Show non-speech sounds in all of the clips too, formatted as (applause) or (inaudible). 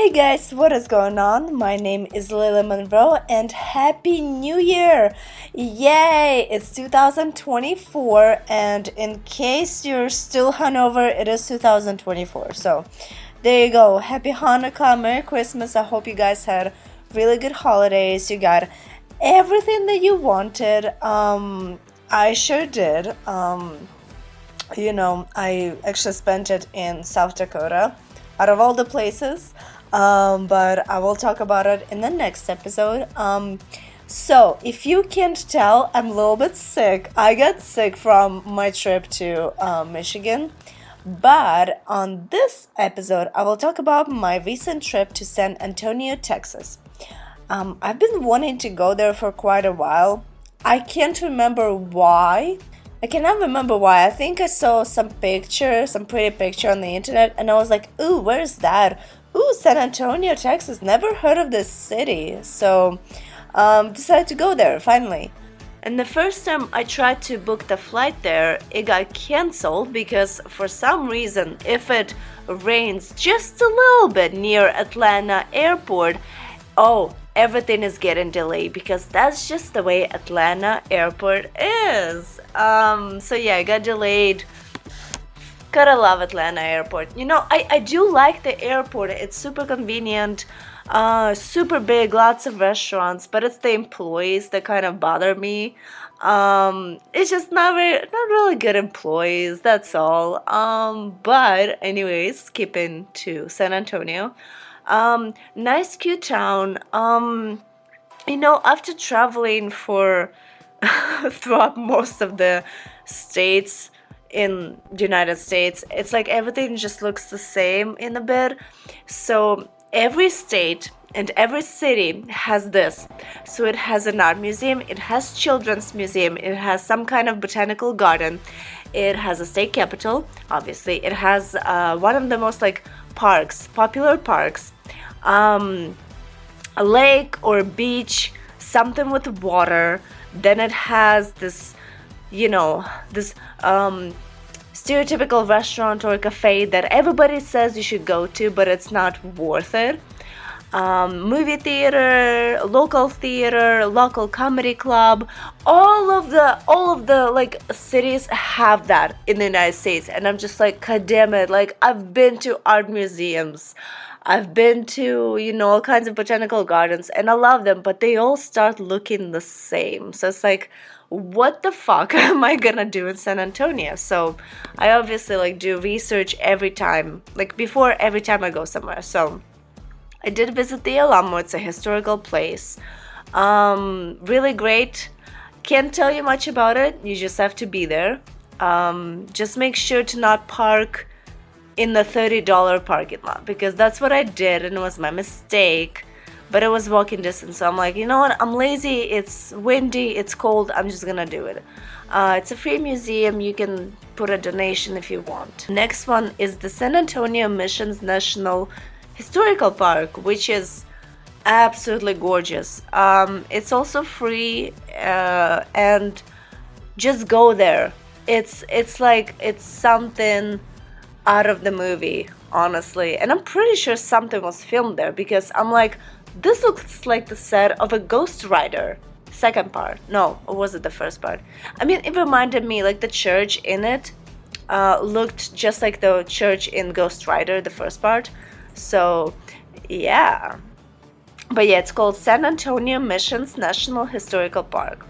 Hey guys, what is going on? My name is Lilly Monroe and Happy New Year! Yay! It's 2024 and in case you're still hungover, it is 2024. So there you go. Happy Hanukkah, Merry Christmas. I hope you guys had really good holidays. You got everything that you wanted. Um, I sure did. Um, you know, I actually spent it in South Dakota out of all the places. Um, but I will talk about it in the next episode. Um, so, if you can't tell, I'm a little bit sick. I got sick from my trip to uh, Michigan. But on this episode, I will talk about my recent trip to San Antonio, Texas. Um, I've been wanting to go there for quite a while. I can't remember why. I cannot remember why. I think I saw some picture, some pretty picture on the internet, and I was like, ooh, where's that? Ooh, San Antonio, Texas. Never heard of this city. So, um, decided to go there finally. And the first time I tried to book the flight there, it got cancelled because for some reason, if it rains just a little bit near Atlanta airport, oh, everything is getting delayed because that's just the way Atlanta airport is. Um, so yeah, I got delayed Gotta love Atlanta airport. You know, I, I do like the airport. It's super convenient, uh, super big, lots of restaurants, but it's the employees that kind of bother me. Um, it's just not very, not really good employees. That's all. Um, but anyways, skipping to San Antonio. Um, nice, cute town. Um, you know, after traveling for (laughs) throughout most of the states in the United States, it's like everything just looks the same in a bit. So every state and every city has this. So it has an art museum, it has children's museum, it has some kind of botanical garden, it has a state capital, obviously. It has uh, one of the most like parks, popular parks, um, a lake or a beach, something with water. Then it has this you know, this um, stereotypical restaurant or cafe that everybody says you should go to, but it's not worth it. Um, movie theater, local theater, local comedy club, all of the all of the like cities have that in the United States, and I'm just like, god damn it! Like I've been to art museums, I've been to you know all kinds of botanical gardens, and I love them, but they all start looking the same. So it's like, what the fuck (laughs) am I gonna do in San Antonio? So I obviously like do research every time, like before every time I go somewhere. So I did visit the Alamo. It's a historical place. Um, really great. Can't tell you much about it. You just have to be there. Um, just make sure to not park in the $30 parking lot because that's what I did and it was my mistake but it was walking distance. So I'm like, you know what? I'm lazy. It's windy. It's cold. I'm just gonna do it. Uh, it's a free museum. You can put a donation if you want. Next one is the San Antonio Missions National Historical Park, which is absolutely gorgeous. Um, it's also free, uh, and just go there. It's it's like it's something out of the movie, honestly. And I'm pretty sure something was filmed there because I'm like, this looks like the set of a Ghost Rider. Second part. No, or was it the first part? I mean, it reminded me like the church in it uh, looked just like the church in Ghost Rider, the first part. So, yeah. But yeah, it's called San Antonio Missions National Historical Park.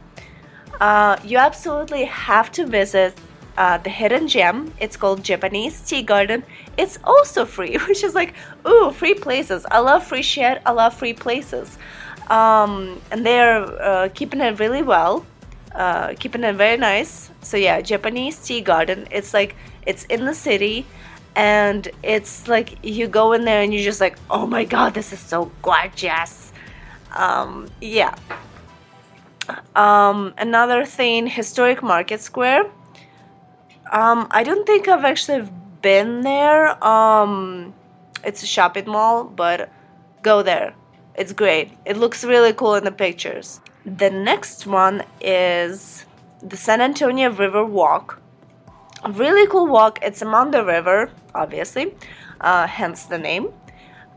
Uh, you absolutely have to visit uh, the hidden gem. It's called Japanese Tea Garden. It's also free, (laughs) which is like, ooh, free places. I love free shit. I love free places. Um, and they're uh, keeping it really well, uh, keeping it very nice. So yeah, Japanese Tea Garden. It's like it's in the city, and it's like you go in there and you're just like, oh my god, this is so gorgeous. Um, yeah. Um, another thing, historic market square um, I don't think I've actually been there. Um, it's a shopping mall, but go there. It's great. It looks really cool in the pictures. The next one is the San Antonio River Walk. A really cool walk. It's among the river, obviously, uh, hence the name.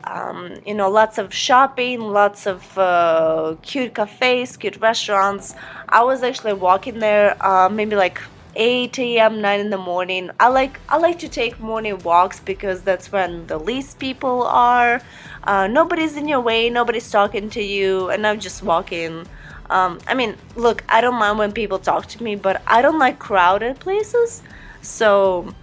um, you know, lots of shopping, lots of uh, cute cafes, cute restaurants. I was actually walking there, uh, maybe like 8 a.m 9 in the morning. I like i like to take morning walks because that's when the least people are. Uh, nobody's in your way nobody's talking to you and i'm just walking. Um, i mean look i don't mind when people talk to me but i don't like crowded places. So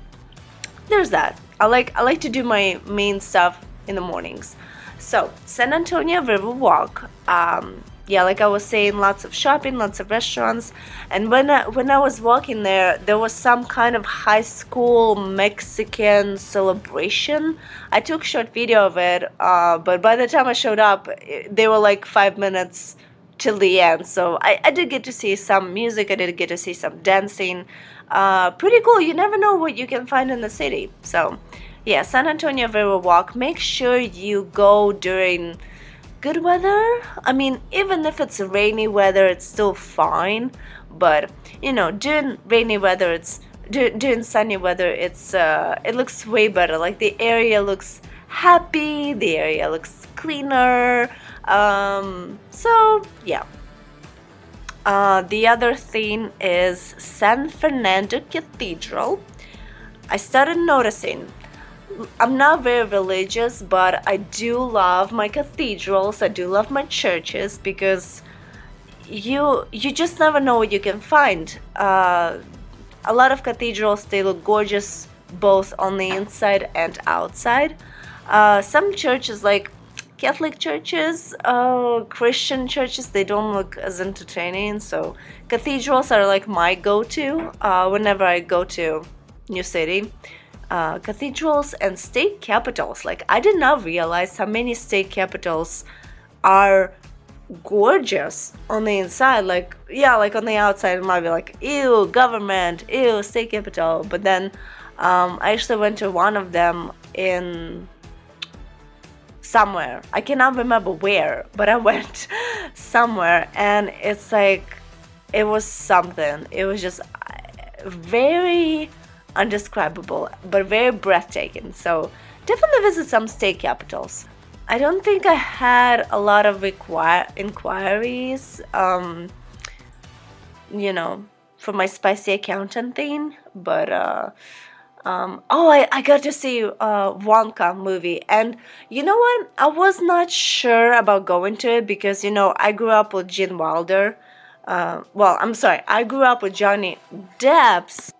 there's that. I like i like to do my main stuff in the mornings. So san antonio river walk um, yeah like i was saying lots of shopping lots of restaurants. And when I, when i was walking there there was some kind of high school mexican celebration. I took short video of it uh, but by the time i showed up they were like five minutes till the end. So I, I did get to see some music i did get to see some dancing. Uh, pretty cool. You never know what you can find in the city. So yeah san antonio river walk make sure you go during good weather. I mean, even if it's rainy weather, it's still fine. But you know, during rainy weather, it's during sunny weather, it's uh, it looks way better. Like the area looks happy, the area looks cleaner. Um, so yeah. Uh, the other thing is San Fernando Cathedral. I started noticing I'm not very religious, but I do love my cathedrals. I do love my churches because you you just never know what you can find. Uh, a lot of cathedrals they look gorgeous both on the inside and outside. Uh, some churches like Catholic churches, uh, Christian churches, they don't look as entertaining. So cathedrals are like my go-to uh, whenever I go to new city uh, cathedrals and state capitals. Like, I did not realize how many state capitals are gorgeous on the inside. Like, yeah, like on the outside, it might be like, ew, government, ew, state capital. But then um, I actually went to one of them in somewhere. I cannot remember where, but I (laughs) went somewhere and it's like, it was something. It was just uh, very undescribable but very breathtaking. So definitely visit some state capitals. I don't think I had a lot of require inquiries, um, you know, for my spicy accountant thing, but uh, um, oh, I, I got to see uh, Wonka movie, and you know what? I was not sure about going to it because you know I grew up with Gene Wilder. Uh, well, I'm sorry, I grew up with Johnny Depp's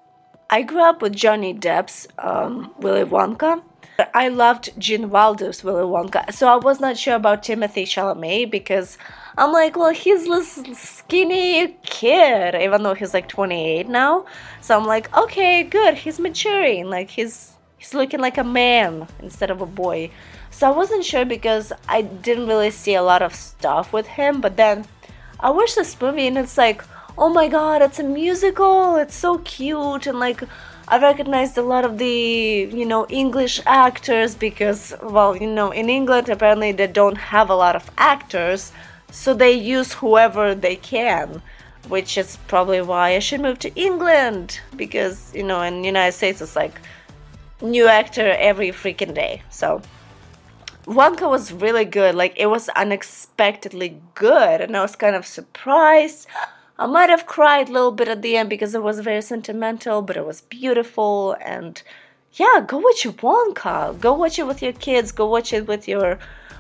I grew up with Johnny Depp's um, Willy Wonka. I loved Gene Wilder's Willy Wonka, so I was not sure about Timothée Chalamet because I'm like, well, he's this skinny kid, even though he's like 28 now. So I'm like, okay, good, he's maturing, like he's he's looking like a man instead of a boy. So I wasn't sure because I didn't really see a lot of stuff with him, but then I watched this movie and it's like oh my god, it's a musical, it's so cute, and like I recognized a lot of the, you know, English actors because, well, you know, in England apparently they don't have a lot of actors, so they use whoever they can, which is probably why I should move to England because, you know, in the United States it's like new actor every freaking day. So Wonka was really good. Like it was unexpectedly good, and I was kind of surprised. I might have cried a little bit at the end because it was very sentimental, but it was beautiful. And yeah, go watch Wonka. Go watch it with your kids. Go watch it with your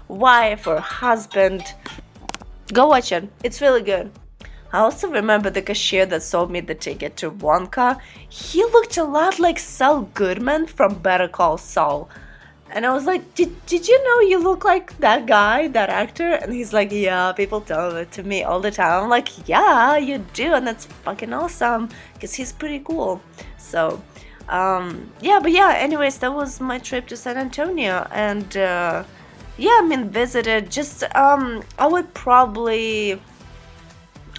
wife or husband. Go watch it. It's really good. I also remember the cashier that sold me the ticket to Wonka. He looked a lot like Saul Goodman from Better Call Saul. And I was like, did, did you know you look like that guy, that actor? And he's like, yeah, people tell it to me all the time. I'm like, yeah, you do. And that's fucking awesome because he's pretty cool. So, um, yeah, but yeah, anyways, that was my trip to San Antonio. And, uh, yeah, I mean, visited just, um, I would probably,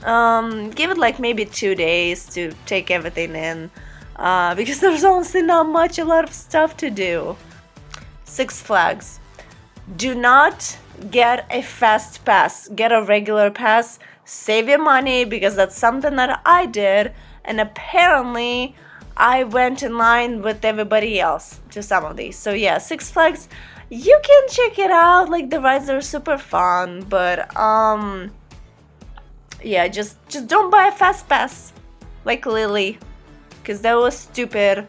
um, give it like maybe two days to take everything in. Uh, (laughs) because there's honestly not much, a lot of stuff to do. Six Flags. Do not get a fast pass, get a regular pass. Save your money because that's something that I did, and apparently, I went in line with everybody else to some of these. So yeah, Six Flags, you can check it out. Like the rides are super fun, but um, yeah, just just don't buy a fast pass like Lilly, because that was stupid,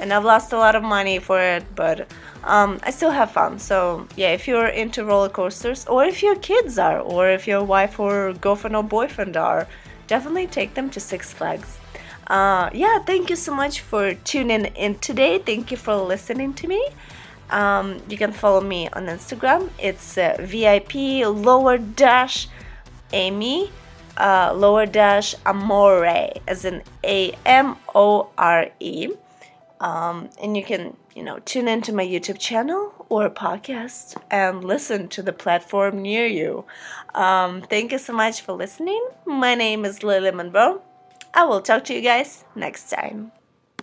and I've lost a lot of money for it. But um, I still have fun. So yeah, if you're into roller coasters, or if your kids are, or if your wife or girlfriend or boyfriend are, definitely take them to Six Flags. Uh, yeah, thank you so much for tuning in today. Thank you for listening to me. Um, you can follow me on Instagram. It's uh, VIP lower dash Amy uh, lower dash Amore as in A M O R E. Um, and you can, you know, tune into my YouTube channel or podcast and listen to the platform near you. Um, thank you so much for listening. My name is Lilly Monroe. I will talk to you guys next time.